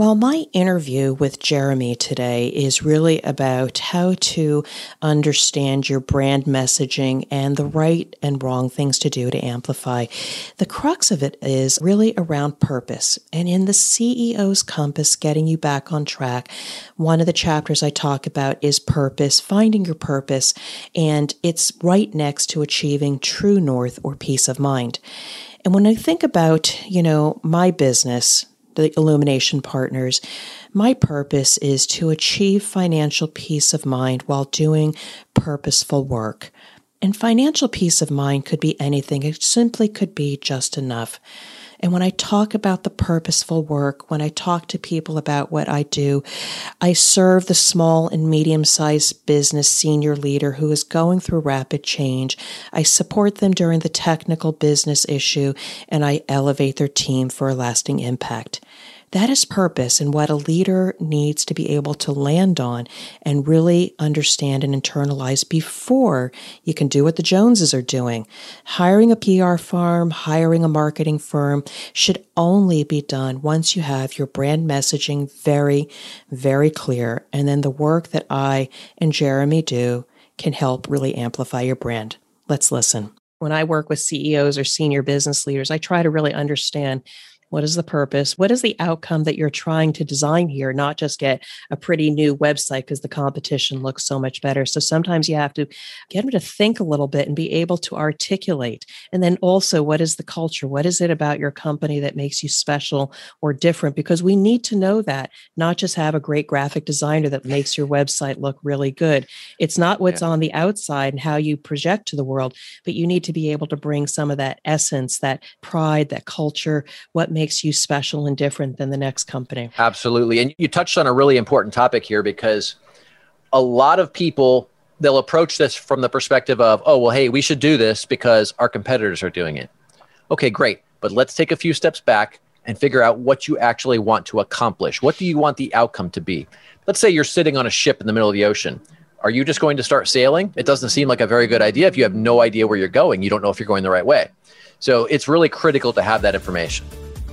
Well, my interview with Jeremy today is really about how to understand your brand messaging and the right and wrong things to do to amplify. The crux of it is really around purpose. And in the CEO's compass, getting you back on track, one of the chapters I talk about is purpose, finding your purpose, and it's right next to achieving true north or peace of mind. And when I think about, you know, my business, the Illumination Partners. My purpose is to achieve financial peace of mind while doing purposeful work. And financial peace of mind could be anything, it simply could be just enough. And when I talk about the purposeful work, when I talk to people about what I do, I serve the small and medium sized business senior leader who is going through rapid change. I support them during the technical business issue and I elevate their team for a lasting impact. That is purpose and what a leader needs to be able to land on and really understand and internalize before you can do what the Joneses are doing. Hiring a PR firm, hiring a marketing firm should only be done once you have your brand messaging very, very clear. And then the work that I and Jeremy do can help really amplify your brand. Let's listen. When I work with CEOs or senior business leaders, I try to really understand what is the purpose? What is the outcome that you're trying to design here? Not just get a pretty new website because the competition looks so much better. So sometimes you have to get them to think a little bit and be able to articulate. And then also, what is the culture? What is it about your company that makes you special or different? Because we need to know that, not just have a great graphic designer that makes your website look really good. It's not what's yeah. on the outside and how you project to the world, but you need to be able to bring some of that essence, that pride, that culture, what makes makes you special and different than the next company. Absolutely. And you touched on a really important topic here because a lot of people they'll approach this from the perspective of, "Oh, well, hey, we should do this because our competitors are doing it." Okay, great. But let's take a few steps back and figure out what you actually want to accomplish. What do you want the outcome to be? Let's say you're sitting on a ship in the middle of the ocean. Are you just going to start sailing? It doesn't seem like a very good idea if you have no idea where you're going. You don't know if you're going the right way. So it's really critical to have that information.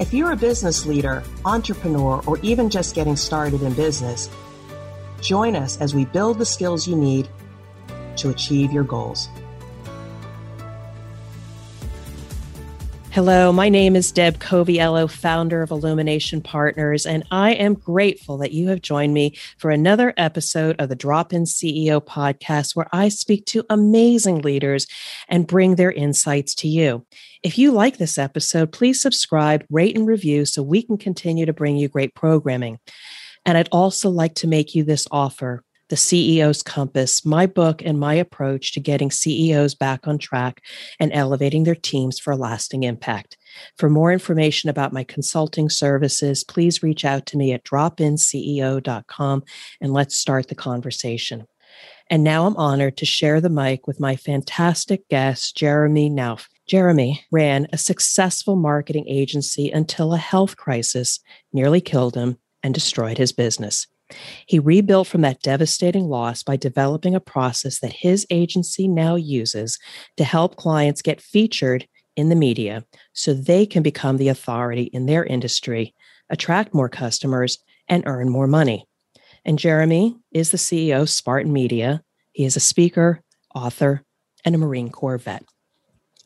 If you're a business leader, entrepreneur, or even just getting started in business, join us as we build the skills you need to achieve your goals. Hello, my name is Deb Coviello, founder of Illumination Partners, and I am grateful that you have joined me for another episode of the Drop In CEO podcast, where I speak to amazing leaders and bring their insights to you. If you like this episode, please subscribe, rate, and review so we can continue to bring you great programming. And I'd also like to make you this offer. The CEO's Compass, my book and my approach to getting CEOs back on track and elevating their teams for lasting impact. For more information about my consulting services, please reach out to me at dropinceo.com and let's start the conversation. And now I'm honored to share the mic with my fantastic guest, Jeremy Knauff. Jeremy ran a successful marketing agency until a health crisis nearly killed him and destroyed his business. He rebuilt from that devastating loss by developing a process that his agency now uses to help clients get featured in the media so they can become the authority in their industry, attract more customers, and earn more money. And Jeremy is the CEO of Spartan Media. He is a speaker, author, and a Marine Corps vet.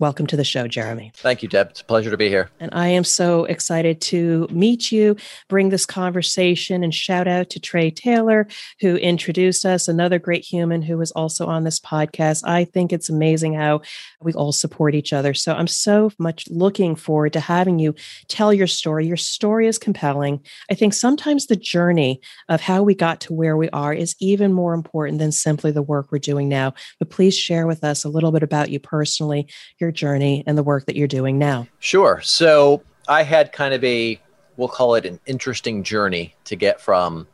Welcome to the show, Jeremy. Thank you, Deb. It's a pleasure to be here. And I am so excited to meet you, bring this conversation, and shout out to Trey Taylor, who introduced us, another great human who was also on this podcast. I think it's amazing how we all support each other. So I'm so much looking forward to having you tell your story. Your story is compelling. I think sometimes the journey of how we got to where we are is even more important than simply the work we're doing now. But please share with us a little bit about you personally your journey and the work that you're doing now. Sure. So I had kind of a, we'll call it an interesting journey to get from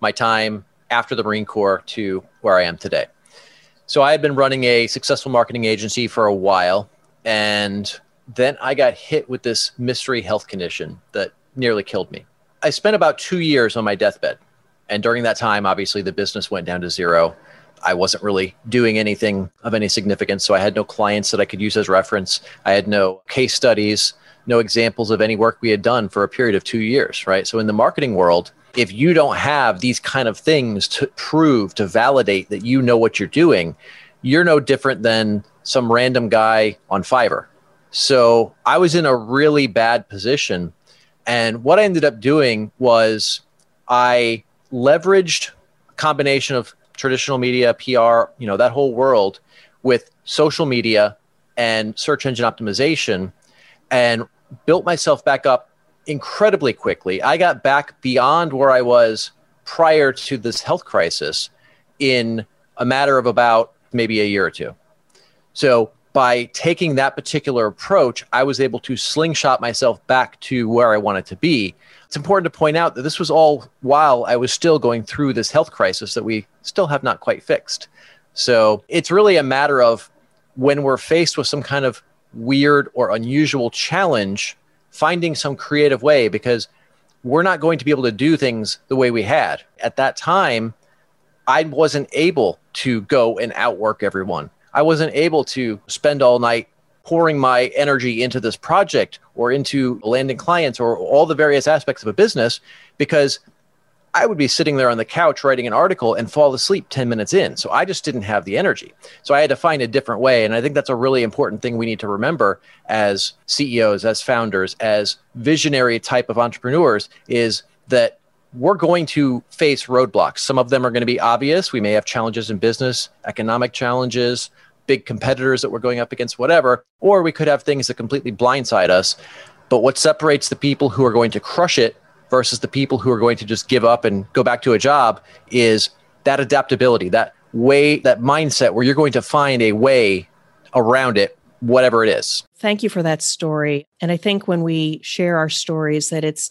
my time after the Marine Corps to where I am today. So I had been running a successful marketing agency for a while, and then I got hit with this mystery health condition that nearly killed me. I spent about two years on my deathbed. And during that time, obviously, the business went down to zero. I wasn't really doing anything of any significance. So I had no clients that I could use as reference. I had no case studies, no examples of any work we had done for a period of two years, right? So in the marketing world, if you don't have these kind of things to prove, to validate that you know what you're doing, you're no different than some random guy on Fiverr. So I was in a really bad position. And what I ended up doing was I leveraged a combination of traditional media, PR, you know, that whole world with social media and search engine optimization and built myself back up incredibly quickly. I got back beyond where I was prior to this health crisis in a matter of about maybe a year or two. So, by taking that particular approach, I was able to slingshot myself back to where I wanted to be. It's important to point out that this was all while I was still going through this health crisis that we still have not quite fixed. So, it's really a matter of when we're faced with some kind of weird or unusual challenge, finding some creative way because we're not going to be able to do things the way we had. At that time, I wasn't able to go and outwork everyone. I wasn't able to spend all night pouring my energy into this project or into landing clients or all the various aspects of a business because I would be sitting there on the couch writing an article and fall asleep 10 minutes in. So I just didn't have the energy. So I had to find a different way. And I think that's a really important thing we need to remember as CEOs, as founders, as visionary type of entrepreneurs is that we're going to face roadblocks. Some of them are going to be obvious. We may have challenges in business, economic challenges, big competitors that we're going up against, whatever. Or we could have things that completely blindside us. But what separates the people who are going to crush it versus the people who are going to just give up and go back to a job is that adaptability, that way, that mindset where you're going to find a way around it, whatever it is. Thank you for that story. And I think when we share our stories, that it's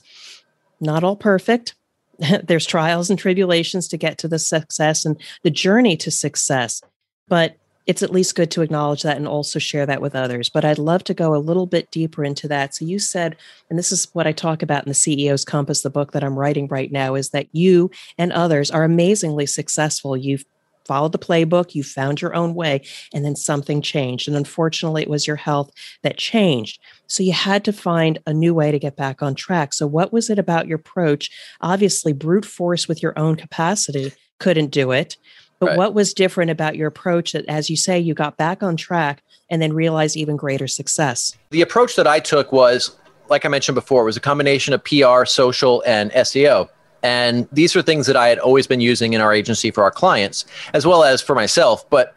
not all perfect. There's trials and tribulations to get to the success and the journey to success. But it's at least good to acknowledge that and also share that with others. But I'd love to go a little bit deeper into that. So you said, and this is what I talk about in the CEO's Compass, the book that I'm writing right now, is that you and others are amazingly successful. You've followed the playbook, you found your own way, and then something changed. And unfortunately, it was your health that changed. So you had to find a new way to get back on track. So, what was it about your approach? Obviously, brute force with your own capacity couldn't do it. But right. what was different about your approach that, as you say, you got back on track and then realized even greater success? The approach that I took was, like I mentioned before, was a combination of PR, social, and SEO. And these are things that I had always been using in our agency for our clients, as well as for myself. But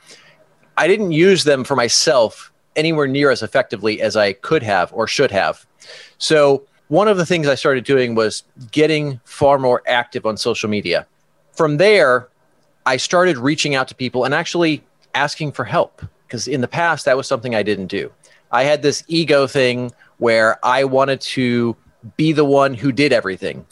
I didn't use them for myself anywhere near as effectively as I could have or should have. So, one of the things I started doing was getting far more active on social media. From there, I started reaching out to people and actually asking for help because in the past that was something I didn't do. I had this ego thing where I wanted to be the one who did everything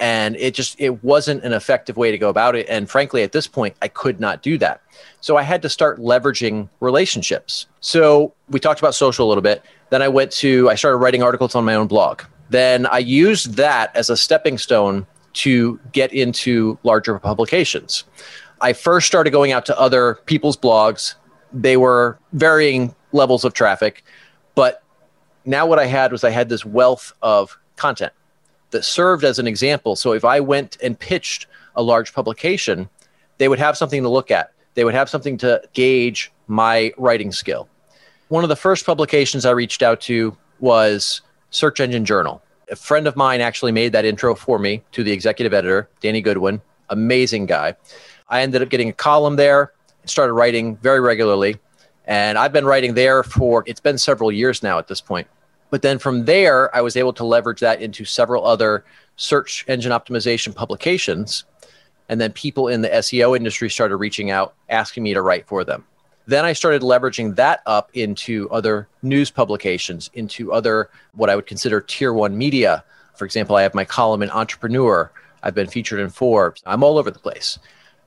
and it just it wasn't an effective way to go about it and frankly at this point I could not do that. So I had to start leveraging relationships. So we talked about social a little bit. Then I went to I started writing articles on my own blog. Then I used that as a stepping stone to get into larger publications. I first started going out to other people's blogs. They were varying levels of traffic, but now what I had was I had this wealth of content that served as an example. So if I went and pitched a large publication, they would have something to look at. They would have something to gauge my writing skill. One of the first publications I reached out to was Search Engine Journal. A friend of mine actually made that intro for me to the executive editor, Danny Goodwin, amazing guy. I ended up getting a column there, started writing very regularly. And I've been writing there for, it's been several years now at this point. But then from there, I was able to leverage that into several other search engine optimization publications. And then people in the SEO industry started reaching out, asking me to write for them. Then I started leveraging that up into other news publications, into other what I would consider tier one media. For example, I have my column in Entrepreneur. I've been featured in Forbes. I'm all over the place.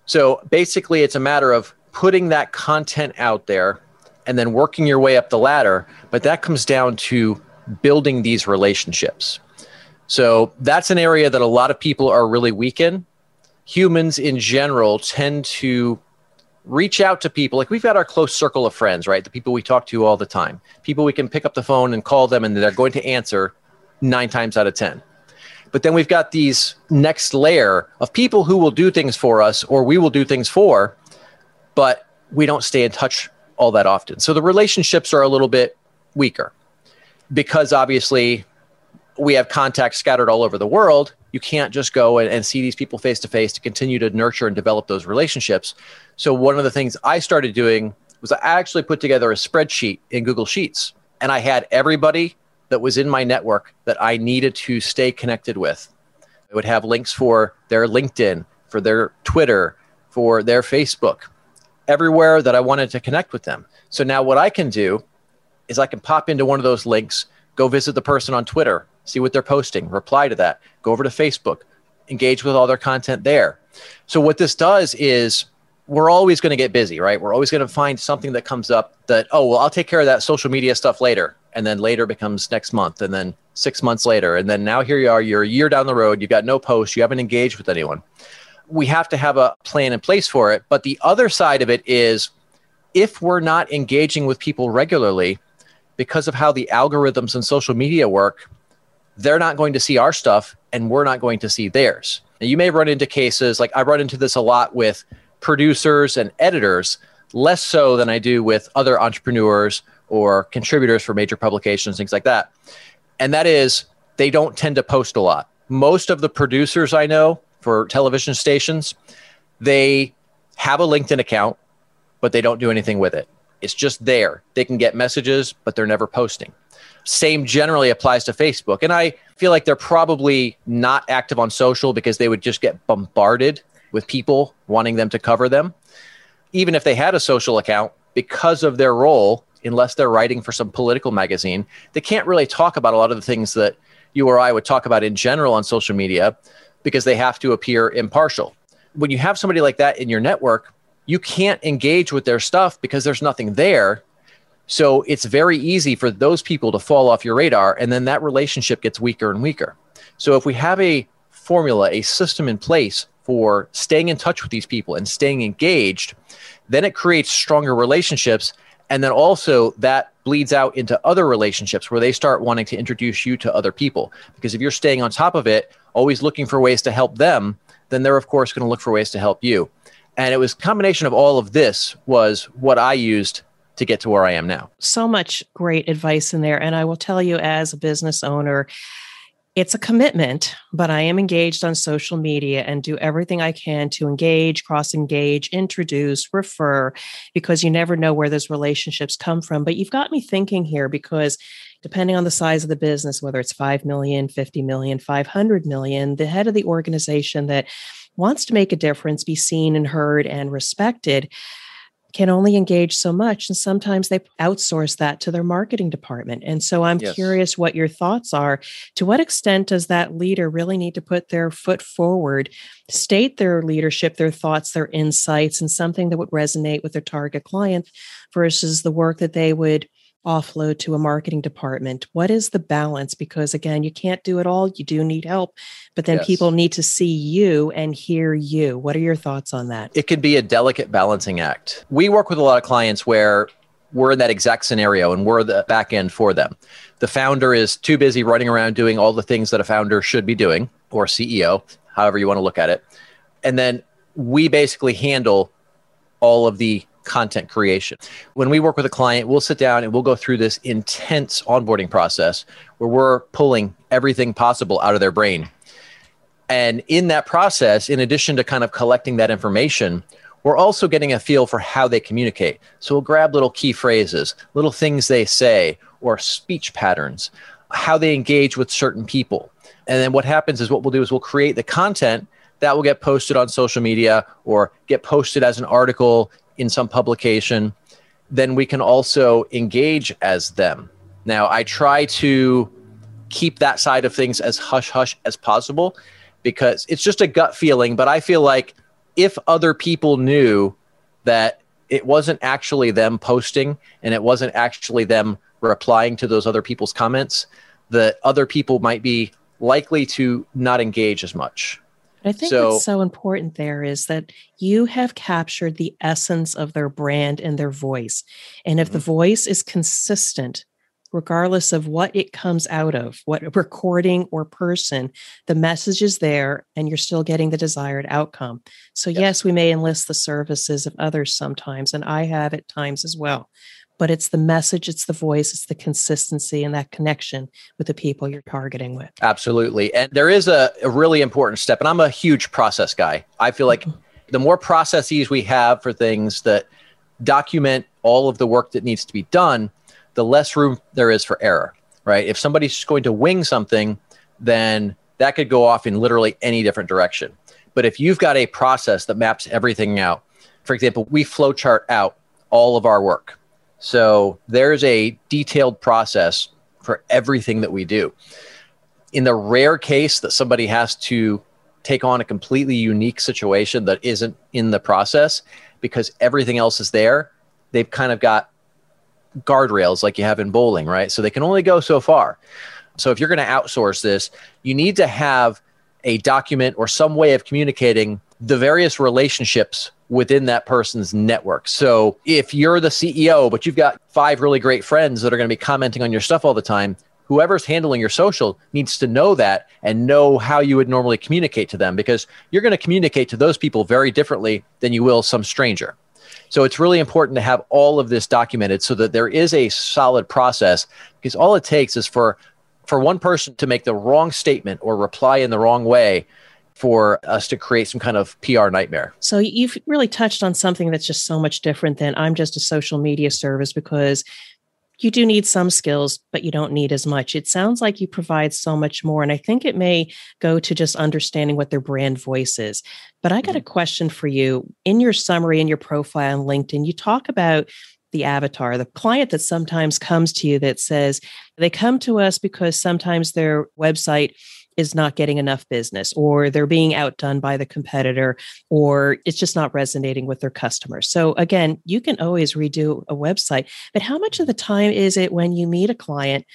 So basically, it's a matter of putting that content out there and then working your way up the ladder. But that comes down to building these relationships. So that's an area that a lot of people are really weak in. Humans in general tend to reach out to people. Like we've got our close circle of friends, right? The people we talk to all the time, people we can pick up the phone and call them and they're going to answer nine times out of 10. But then we've got these next layer of people who will do things for us or we will do things for, but we don't stay in touch all that often. So the relationships are a little bit weaker because obviously we have contacts scattered all over the world. You can't just go and, and see these people face to face to continue to nurture and develop those relationships. So one of the things I started doing was I actually put together a spreadsheet in Google Sheets and I had everybody that was in my network that I needed to stay connected with. I would have links for their LinkedIn, for their Twitter, for their Facebook, everywhere that I wanted to connect with them. So now what I can do is I can pop into one of those links, go visit the person on Twitter, see what they're posting, reply to that, go over to Facebook, engage with all their content there. So what this does is we're always going to get busy, right? We're always going to find something that comes up that, oh, well, I'll take care of that social media stuff later. And then later becomes next month. And then six months later. And then now here you are, you're a year down the road, you've got no posts, you haven't engaged with anyone. We have to have a plan in place for it. But the other side of it is if we're not engaging with people regularly, because of how the algorithms and social media work, they're not going to see our stuff and we're not going to see theirs. And you may run into cases like I run into this a lot with producers and editors, less so than I do with other entrepreneurs or contributors for major publications, things like that. And that is, they don't tend to post a lot. Most of the producers I know for television stations, they have a LinkedIn account, but they don't do anything with it. It's just there. They can get messages, but they're never posting. Same generally applies to Facebook. And I feel like they're probably not active on social because they would just get bombarded with people wanting them to cover them. Even if they had a social account, because of their role, unless they're writing for some political magazine, they can't really talk about a lot of the things that you or I would talk about in general on social media because they have to appear impartial. When you have somebody like that in your network, you can't engage with their stuff because there's nothing there. So it's very easy for those people to fall off your radar, and then that relationship gets weaker and weaker. So if we have a formula, a system in place for staying in touch with these people and staying engaged, then it creates stronger relationships. And then also that bleeds out into other relationships where they start wanting to introduce you to other people. Because if you're staying on top of it, always looking for ways to help them, then they're of course going to look for ways to help you. And it was combination of all of this was what I used to get to where I am now. So much great advice in there. And I will tell you, as a business owner, it's a commitment, but I am engaged on social media and do everything I can to engage, cross engage, introduce, refer, because you never know where those relationships come from. But you've got me thinking here because depending on the size of the business, whether it's 5 million, 50 million, 500 million, the head of the organization that wants to make a difference, be seen and heard and respected can only engage so much. And sometimes they outsource that to their marketing department. And so I'm yes. curious what your thoughts are. To what extent does that leader really need to put their foot forward, state their leadership, their thoughts, their insights, and something that would resonate with their target client versus the work that they would offload to a marketing department? What is the balance? Because again, you can't do it all. You do need help, but then yes. people need to see you and hear you. What are your thoughts on that? It could be a delicate balancing act. We work with a lot of clients where we're in that exact scenario and we're the back end for them. The founder is too busy running around doing all the things that a founder should be doing, or CEO, however you want to look at it. And then we basically handle all of the content creation. When we work with a client, we'll sit down and we'll go through this intense onboarding process where we're pulling everything possible out of their brain. And in that process, in addition to kind of collecting that information, we're also getting a feel for how they communicate. So we'll grab little key phrases, little things they say, or speech patterns, how they engage with certain people. And then what happens is what we'll do is we'll create the content that will get posted on social media or get posted as an article in some publication, then we can also engage as them. Now, I try to keep that side of things as hush hush as possible because it's just a gut feeling, but I feel like if other people knew that it wasn't actually them posting and it wasn't actually them replying to those other people's comments, that other people might be likely to not engage as much. I think so, what's so important there is that you have captured the essence of their brand and their voice. And if mm-hmm. the voice is consistent, regardless of what it comes out of, what recording or person, the message is there and you're still getting the desired outcome. So, yes, yes we may enlist the services of others sometimes, and I have at times as well but it's the message, it's the voice, it's the consistency and that connection with the people you're targeting with. Absolutely. And there is a, a really important step, and I'm a huge process guy. I feel like mm-hmm. the more processes we have for things that document all of the work that needs to be done, the less room there is for error, right? If somebody's going to wing something, then that could go off in literally any different direction. But if you've got a process that maps everything out, for example, we flowchart out all of our work so there's a detailed process for everything that we do. In the rare case that somebody has to take on a completely unique situation that isn't in the process because everything else is there, they've kind of got guardrails like you have in bowling, right? So they can only go so far. So if you're going to outsource this, you need to have a document or some way of communicating the various relationships within that person's network. So if you're the CEO, but you've got five really great friends that are going to be commenting on your stuff all the time, whoever's handling your social needs to know that and know how you would normally communicate to them because you're going to communicate to those people very differently than you will some stranger. So it's really important to have all of this documented so that there is a solid process because all it takes is for for one person to make the wrong statement or reply in the wrong way for us to create some kind of PR nightmare. So you've really touched on something that's just so much different than I'm just a social media service because you do need some skills, but you don't need as much. It sounds like you provide so much more. And I think it may go to just understanding what their brand voice is. But I got a mm-hmm. question for you. In your summary, in your profile on LinkedIn, you talk about the avatar, the client that sometimes comes to you that says they come to us because sometimes their website is not getting enough business or they're being outdone by the competitor or it's just not resonating with their customers. So again, you can always redo a website, but how much of the time is it when you meet a client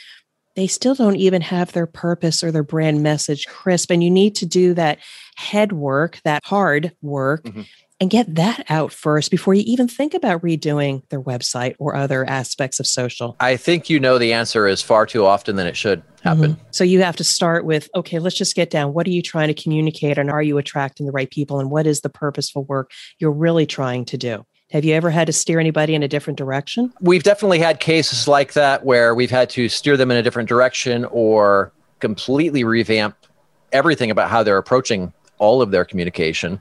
they still don't even have their purpose or their brand message crisp and you need to do that head work, that hard work mm-hmm and get that out first before you even think about redoing their website or other aspects of social? I think you know the answer is far too often than it should happen. Mm-hmm. So you have to start with okay, let's just get down. What are you trying to communicate and are you attracting the right people and what is the purposeful work you're really trying to do? Have you ever had to steer anybody in a different direction? We've definitely had cases like that where we've had to steer them in a different direction or completely revamp everything about how they're approaching all of their communication.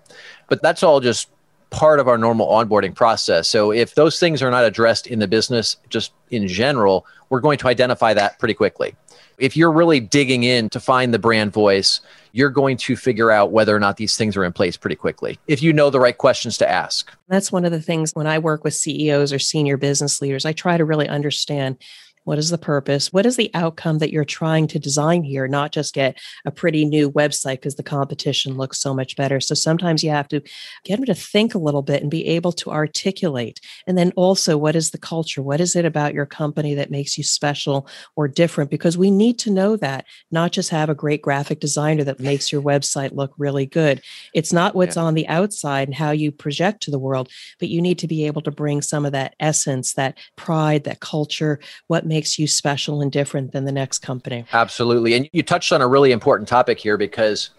But that's all just part of our normal onboarding process. So if those things are not addressed in the business, just in general, we're going to identify that pretty quickly. If you're really digging in to find the brand voice, you're going to figure out whether or not these things are in place pretty quickly if you know the right questions to ask. That's one of the things when I work with CEOs or senior business leaders, I try to really understand what is the purpose? What is the outcome that you're trying to design here? Not just get a pretty new website because the competition looks so much better. So sometimes you have to get them to think a little bit and be able to articulate. And then also, what is the culture? What is it about your company that makes you special or different? Because we need to know that, not just have a great graphic designer that makes your website look really good. It's not what's yeah. on the outside and how you project to the world, but you need to be able to bring some of that essence, that pride, that culture, what makes you special and different than the next company. Absolutely. And you touched on a really important topic here because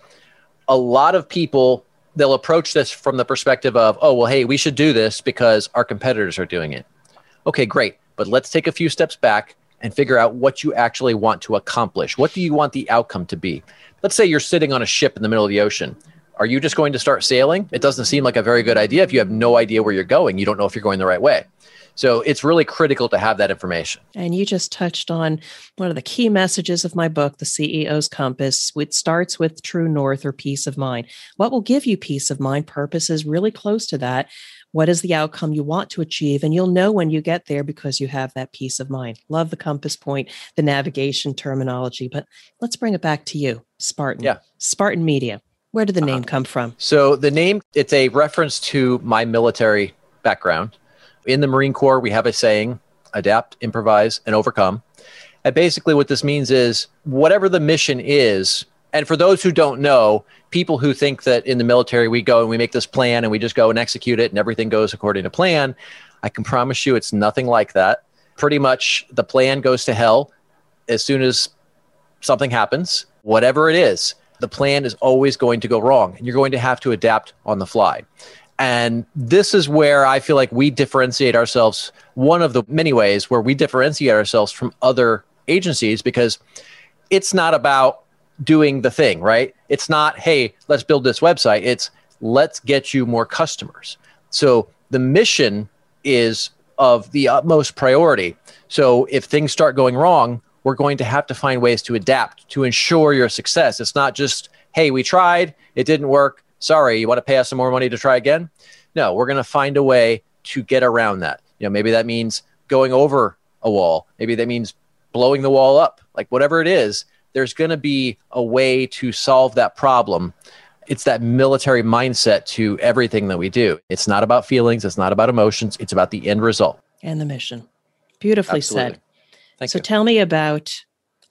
a lot of people they'll approach this from the perspective of, oh, well, hey, we should do this because our competitors are doing it. Okay, great. But let's take a few steps back and figure out what you actually want to accomplish. What do you want the outcome to be? Let's say you're sitting on a ship in the middle of the ocean. Are you just going to start sailing? It doesn't seem like a very good idea if you have no idea where you're going. You don't know if you're going the right way. So it's really critical to have that information. And you just touched on one of the key messages of my book, The CEO's Compass, which starts with true north or peace of mind. What will give you peace of mind? Purpose is really close to that. What is the outcome you want to achieve? And you'll know when you get there because you have that peace of mind. Love the compass point, the navigation terminology. But let's bring it back to you, Spartan. Yeah. Spartan Media. Where did the name uh, come from? So the name, it's a reference to my military background. In the Marine Corps, we have a saying adapt, improvise, and overcome. And basically, what this means is whatever the mission is, and for those who don't know, people who think that in the military we go and we make this plan and we just go and execute it and everything goes according to plan, I can promise you it's nothing like that. Pretty much the plan goes to hell as soon as something happens, whatever it is. The plan is always going to go wrong and you're going to have to adapt on the fly. And this is where I feel like we differentiate ourselves. One of the many ways where we differentiate ourselves from other agencies because it's not about doing the thing, right? It's not, hey, let's build this website. It's let's get you more customers. So the mission is of the utmost priority. So if things start going wrong, we're going to have to find ways to adapt to ensure your success. It's not just, hey, we tried, it didn't work. Sorry, you want to pay us some more money to try again? No, we're going to find a way to get around that. You know, maybe that means going over a wall. Maybe that means blowing the wall up. Like whatever it is, there's going to be a way to solve that problem. It's that military mindset to everything that we do. It's not about feelings, it's not about emotions, it's about the end result and the mission. Beautifully Absolutely. said. Thank so you. tell me about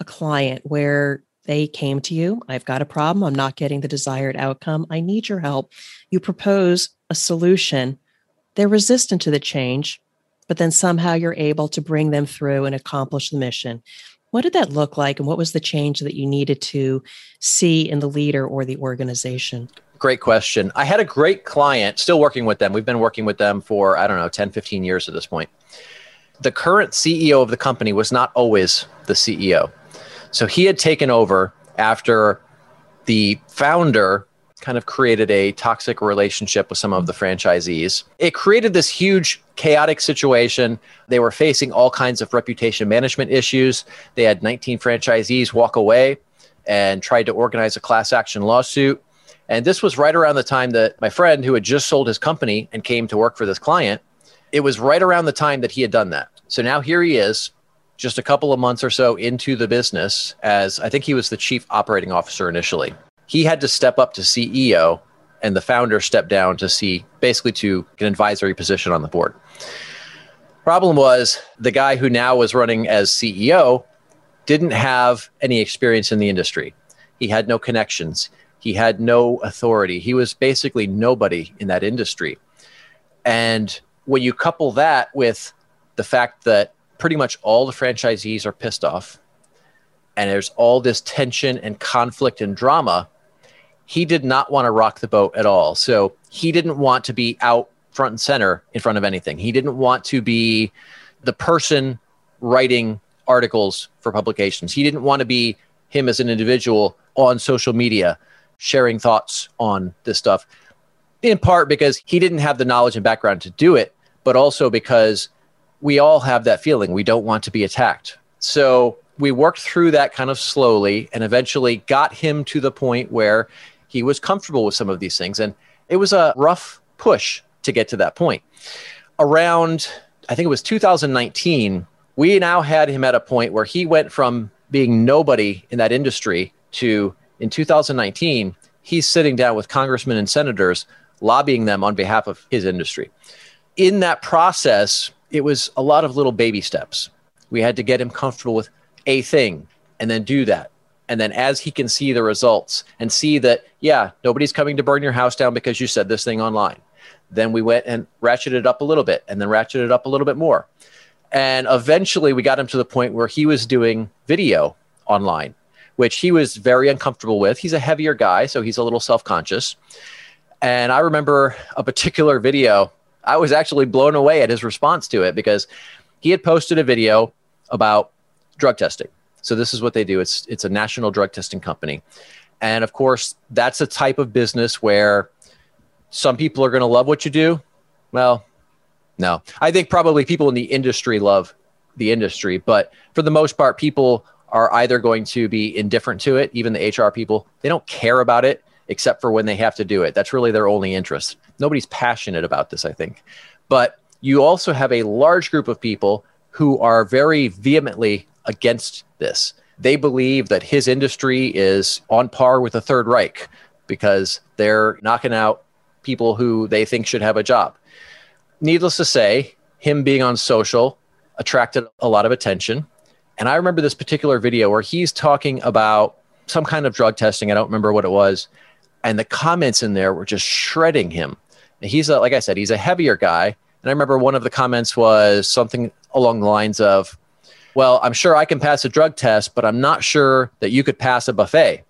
a client where they came to you. I've got a problem. I'm not getting the desired outcome. I need your help. You propose a solution. They're resistant to the change, but then somehow you're able to bring them through and accomplish the mission. What did that look like, and what was the change that you needed to see in the leader or the organization? Great question. I had a great client, still working with them. We've been working with them for, I don't know, 10, 15 years at this point. The current CEO of the company was not always the CEO. So he had taken over after the founder kind of created a toxic relationship with some of the franchisees. It created this huge chaotic situation. They were facing all kinds of reputation management issues. They had 19 franchisees walk away and tried to organize a class action lawsuit. And this was right around the time that my friend, who had just sold his company and came to work for this client, it was right around the time that he had done that. So now here he is, just a couple of months or so into the business, as I think he was the chief operating officer initially he had to step up to CEO and the founder stepped down to see basically to an advisory position on the board. Problem was the guy who now was running as CEO didn't have any experience in the industry. He had no connections. He had no authority. He was basically nobody in that industry. And when you couple that with the fact that pretty much all the franchisees are pissed off and there's all this tension and conflict and drama, he did not want to rock the boat at all. So he didn't want to be out front and center in front of anything. He didn't want to be the person writing articles for publications. He didn't want to be him as an individual on social media sharing thoughts on this stuff. In part because he didn't have the knowledge and background to do it, but also because we all have that feeling we don't want to be attacked. So we worked through that kind of slowly and eventually got him to the point where he was comfortable with some of these things. And it was a rough push to get to that point. Around, I think it was 2019, we now had him at a point where he went from being nobody in that industry to in 2019, he's sitting down with congressmen and senators lobbying them on behalf of his industry. In that process, it was a lot of little baby steps. We had to get him comfortable with a thing and then do that and then as he can see the results and see that, yeah, nobody's coming to burn your house down because you said this thing online. Then we went and ratcheted up a little bit and then ratcheted up a little bit more. And eventually we got him to the point where he was doing video online, which he was very uncomfortable with. He's a heavier guy, so he's a little self conscious. And I remember a particular video, I was actually blown away at his response to it because he had posted a video about drug testing so this is what they do. It's it's a national drug testing company. And of course, that's a type of business where some people are going to love what you do. Well, no. I think probably people in the industry love the industry, but for the most part people are either going to be indifferent to it, even the HR people. They don't care about it except for when they have to do it. That's really their only interest. Nobody's passionate about this, I think. But you also have a large group of people who are very vehemently against this. They believe that his industry is on par with the Third Reich, because they're knocking out people who they think should have a job. Needless to say, him being on social attracted a lot of attention. And I remember this particular video where he's talking about some kind of drug testing. I don't remember what it was. And the comments in there were just shredding him. And he's a, like I said, he's a heavier guy. And I remember one of the comments was something along the lines of, well, I'm sure I can pass a drug test, but I'm not sure that you could pass a buffet.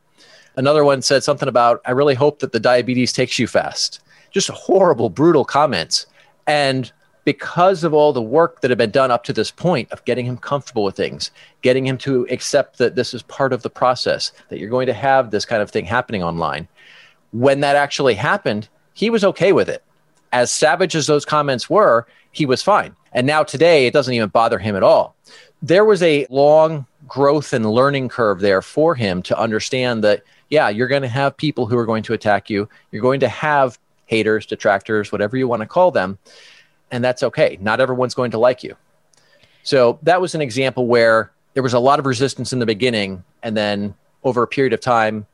Another one said something about, I really hope that the diabetes takes you fast. Just horrible, brutal comments. And because of all the work that had been done up to this point of getting him comfortable with things, getting him to accept that this is part of the process, that you're going to have this kind of thing happening online, when that actually happened, he was okay with it. As savage as those comments were, he was fine. And now today, it doesn't even bother him at all. There was a long growth and learning curve there for him to understand that, yeah, you're going to have people who are going to attack you. You're going to have haters, detractors, whatever you want to call them and that's okay. Not everyone's going to like you. So that was an example where there was a lot of resistance in the beginning, and then over a period of time,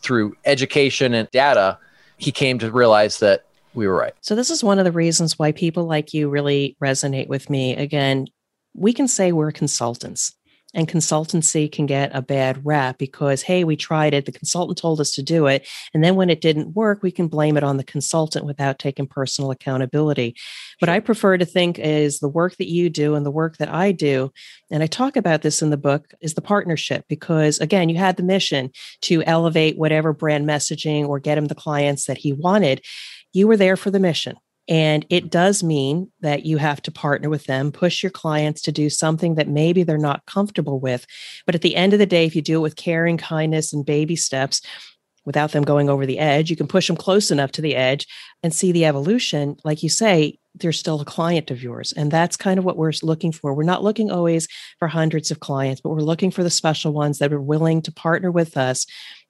through education and data, he came to realize that we were right. So, this is one of the reasons why people like you really resonate with me. Again, we can say we're consultants and consultancy can get a bad rap because hey we tried it the consultant told us to do it and then when it didn't work we can blame it on the consultant without taking personal accountability. What i prefer to think is the work that you do and the work that i do and i talk about this in the book is the partnership because again you had the mission to elevate whatever brand messaging or get him the clients that he wanted. You were there for the mission and it does mean that you have to partner with them, push your clients to do something that maybe they're not comfortable with. But at the end of the day, if you do it with caring, kindness, and baby steps, without them going over the edge, you can push them close enough to the edge and see the evolution. Like you say, they're still a client of yours. And that's kind of what we're looking for. We're not looking always for hundreds of clients, but we're looking for the special ones that are willing to partner with us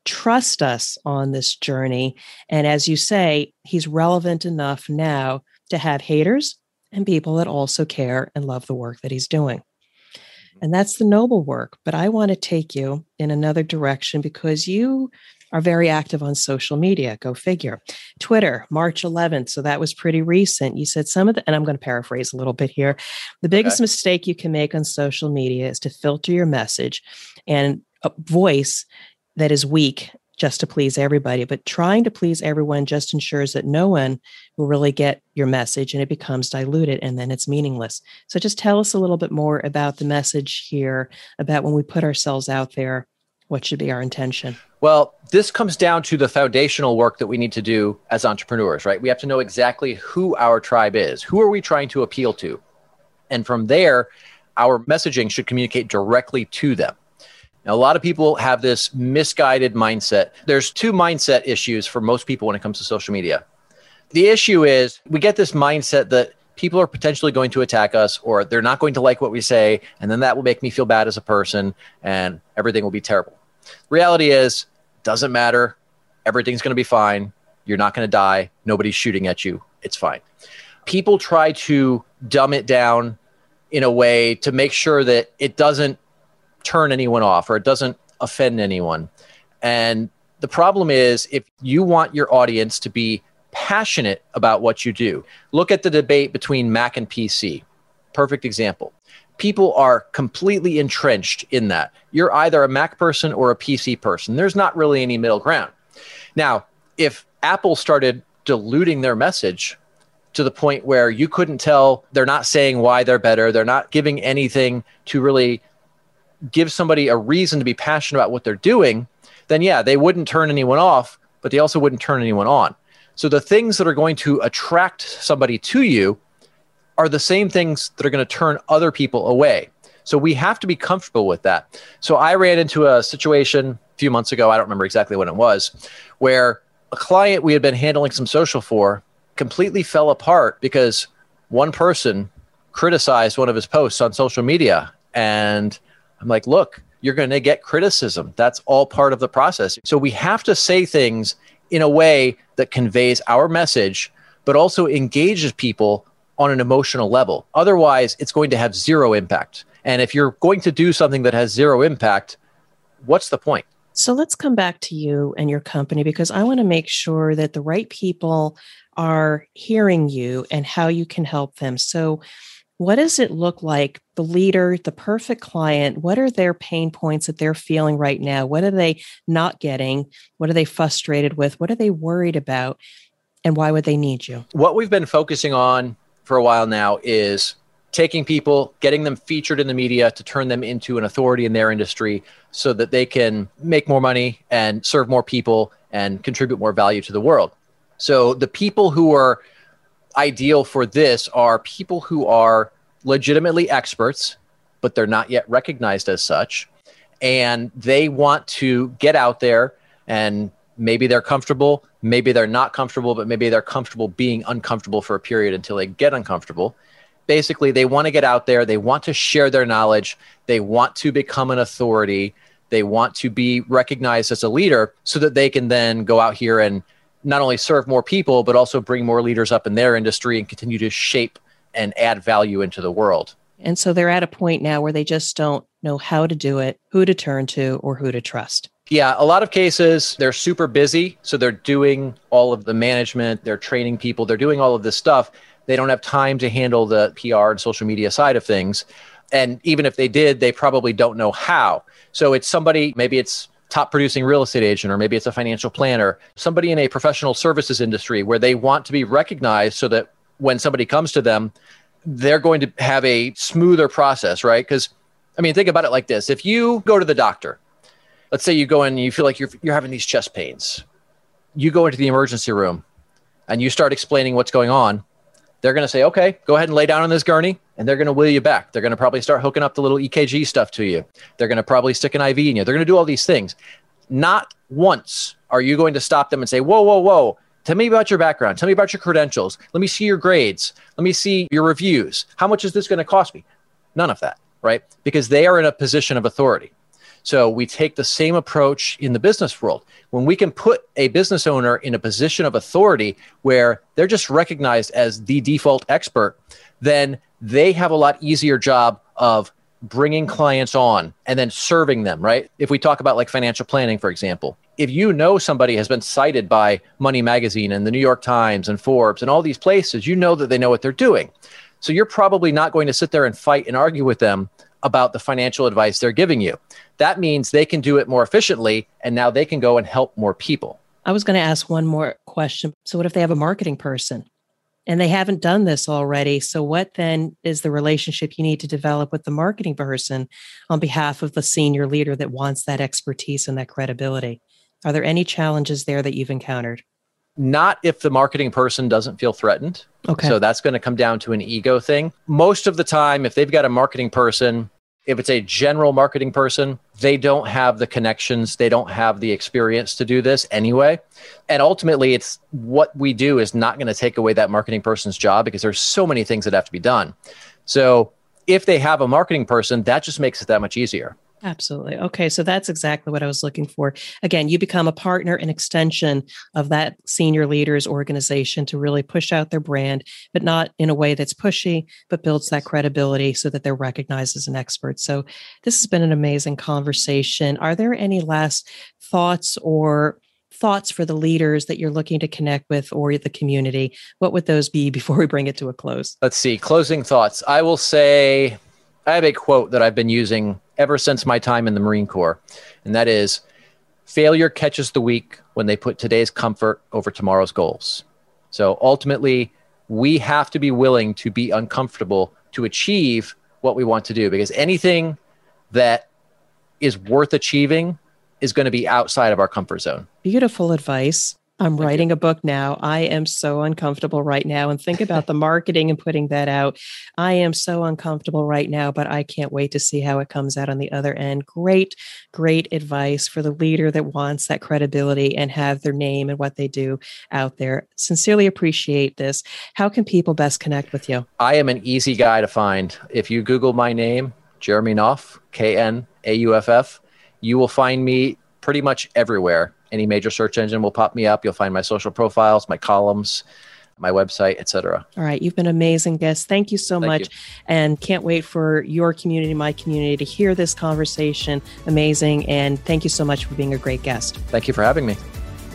trust us on this journey. And as you say, he's relevant enough now to have haters and people that also care and love the work that he's doing. Mm-hmm. And that's the noble work. But I want to take you in another direction because you are very active on social media. Go figure. Twitter, March 11th. So that was pretty recent. You said some of the, and I'm going to paraphrase a little bit here. The biggest okay. mistake you can make on social media is to filter your message and voice that is weak just to please everybody. But trying to please everyone just ensures that no one will really get your message and it becomes diluted and then it's meaningless. So just tell us a little bit more about the message here, about when we put ourselves out there, what should be our intention? Well, this comes down to the foundational work that we need to do as entrepreneurs, right? We have to know exactly who our tribe is. Who are we trying to appeal to? And from there, our messaging should communicate directly to them. Now, a lot of people have this misguided mindset. There's two mindset issues for most people when it comes to social media. The issue is we get this mindset that people are potentially going to attack us or they're not going to like what we say, and then that will make me feel bad as a person and everything will be terrible. Reality is, doesn't matter. Everything's going to be fine. You're not going to die. Nobody's shooting at you. It's fine. People try to dumb it down in a way to make sure that it doesn't turn anyone off or it doesn't offend anyone. And the problem is if you want your audience to be passionate about what you do, look at the debate between Mac and PC. Perfect example. People are completely entrenched in that. You're either a Mac person or a PC person. There's not really any middle ground. Now, if Apple started diluting their message to the point where you couldn't tell they're not saying why they're better, they're not giving anything to really give somebody a reason to be passionate about what they're doing, then yeah, they wouldn't turn anyone off, but they also wouldn't turn anyone on. So the things that are going to attract somebody to you are the same things that are going to turn other people away. So we have to be comfortable with that. So I ran into a situation a few months ago, I don't remember exactly when it was, where a client we had been handling some social for completely fell apart because one person criticized one of his posts on social media and I'm like, look, you're going to get criticism. That's all part of the process. So we have to say things in a way that conveys our message, but also engages people on an emotional level. Otherwise, it's going to have zero impact. And if you're going to do something that has zero impact, what's the point? So let's come back to you and your company because I want to make sure that the right people are hearing you and how you can help them. So, what does it look like? The leader, the perfect client, what are their pain points that they're feeling right now? What are they not getting? What are they frustrated with? What are they worried about? And why would they need you? What we've been focusing on for a while now is taking people, getting them featured in the media to turn them into an authority in their industry so that they can make more money and serve more people and contribute more value to the world. So the people who are ideal for this are people who are legitimately experts, but they're not yet recognized as such. And they want to get out there and maybe they're comfortable, maybe they're not comfortable, but maybe they're comfortable being uncomfortable for a period until they get uncomfortable basically they want to get out there, they want to share their knowledge, they want to become an authority, they want to be recognized as a leader so that they can then go out here and not only serve more people, but also bring more leaders up in their industry and continue to shape and add value into the world. And so they're at a point now where they just don't know how to do it, who to turn to, or who to trust. Yeah, a lot of cases they're super busy. So they're doing all of the management, they're training people, they're doing all of this stuff. They don't have time to handle the PR and social media side of things. And even if they did, they probably don't know how. So it's somebody, maybe it's top producing real estate agent, or maybe it's a financial planner, somebody in a professional services industry where they want to be recognized so that when somebody comes to them, they're going to have a smoother process, right? Because, I mean, think about it like this if you go to the doctor, let's say you go in and you feel like you're, you're having these chest pains, you go into the emergency room and you start explaining what's going on they're going to say, okay, go ahead and lay down on this gurney, and they're going to wheel you back. They're going to probably start hooking up the little EKG stuff to you. They're going to probably stick an IV in you. They're going to do all these things. Not once are you going to stop them and say, whoa, whoa, whoa. Tell me about your background. Tell me about your credentials. Let me see your grades. Let me see your reviews. How much is this going to cost me? None of that, right? Because they are in a position of authority. So we take the same approach in the business world. When we can put a business owner in a position of authority where they're just recognized as the default expert, then they have a lot easier job of bringing clients on and then serving them, right? If we talk about like financial planning, for example, if you know somebody has been cited by Money Magazine and the New York Times and Forbes and all these places, you know that they know what they're doing. So you're probably not going to sit there and fight and argue with them about the financial advice they're giving you. That means they can do it more efficiently and now they can go and help more people. I was going to ask one more question. So, what if they have a marketing person and they haven't done this already? So, what then is the relationship you need to develop with the marketing person on behalf of the senior leader that wants that expertise and that credibility? Are there any challenges there that you've encountered? Not if the marketing person doesn't feel threatened. Okay. So that's going to come down to an ego thing. Most of the time, if they've got a marketing person, if it's a general marketing person, they don't have the connections, they don't have the experience to do this anyway. And ultimately, it's what we do is not going to take away that marketing person's job because there's so many things that have to be done. So if they have a marketing person, that just makes it that much easier. Absolutely. Okay. So that's exactly what I was looking for. Again, you become a partner and extension of that senior leaders organization to really push out their brand, but not in a way that's pushy, but builds that credibility so that they're recognized as an expert. So this has been an amazing conversation. Are there any last thoughts or thoughts for the leaders that you're looking to connect with or the community? What would those be before we bring it to a close? Let's see. Closing thoughts. I will say I have a quote that I've been using ever since my time in the Marine Corps, and that is failure catches the weak when they put today's comfort over tomorrow's goals. So ultimately, we have to be willing to be uncomfortable to achieve what we want to do because anything that is worth achieving is going to be outside of our comfort zone. Beautiful advice. I'm Thank writing you. a book now. I am so uncomfortable right now. And think about the marketing and putting that out. I am so uncomfortable right now, but I can't wait to see how it comes out on the other end. Great, great advice for the leader that wants that credibility and have their name and what they do out there. Sincerely appreciate this. How can people best connect with you? I am an easy guy to find. If you Google my name, Jeremy Knauff, K N A U F F, you will find me pretty much everywhere any major search engine will pop me up. You'll find my social profiles, my columns. my website, etc. All right, you've been amazing guest. Thank you so Thank much, you. and can't wait for your community, my community, to hear this conversation. Amazing, and thank you so much for being a great guest. Thank you for having me.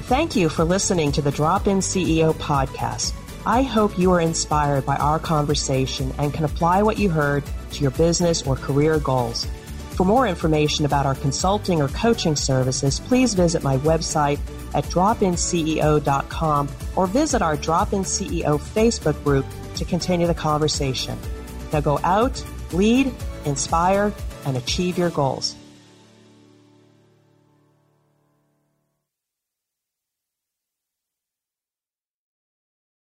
Thank you for listening to the Drop In CEO podcast. I hope you are inspired by our conversation and can apply what you heard to your business or career goals. For more information about our consulting or coaching services, please visit my website at dropinceo.com or visit our Drop In CEO Facebook group to continue the conversation. Now go out, lead, inspire, and achieve your goals.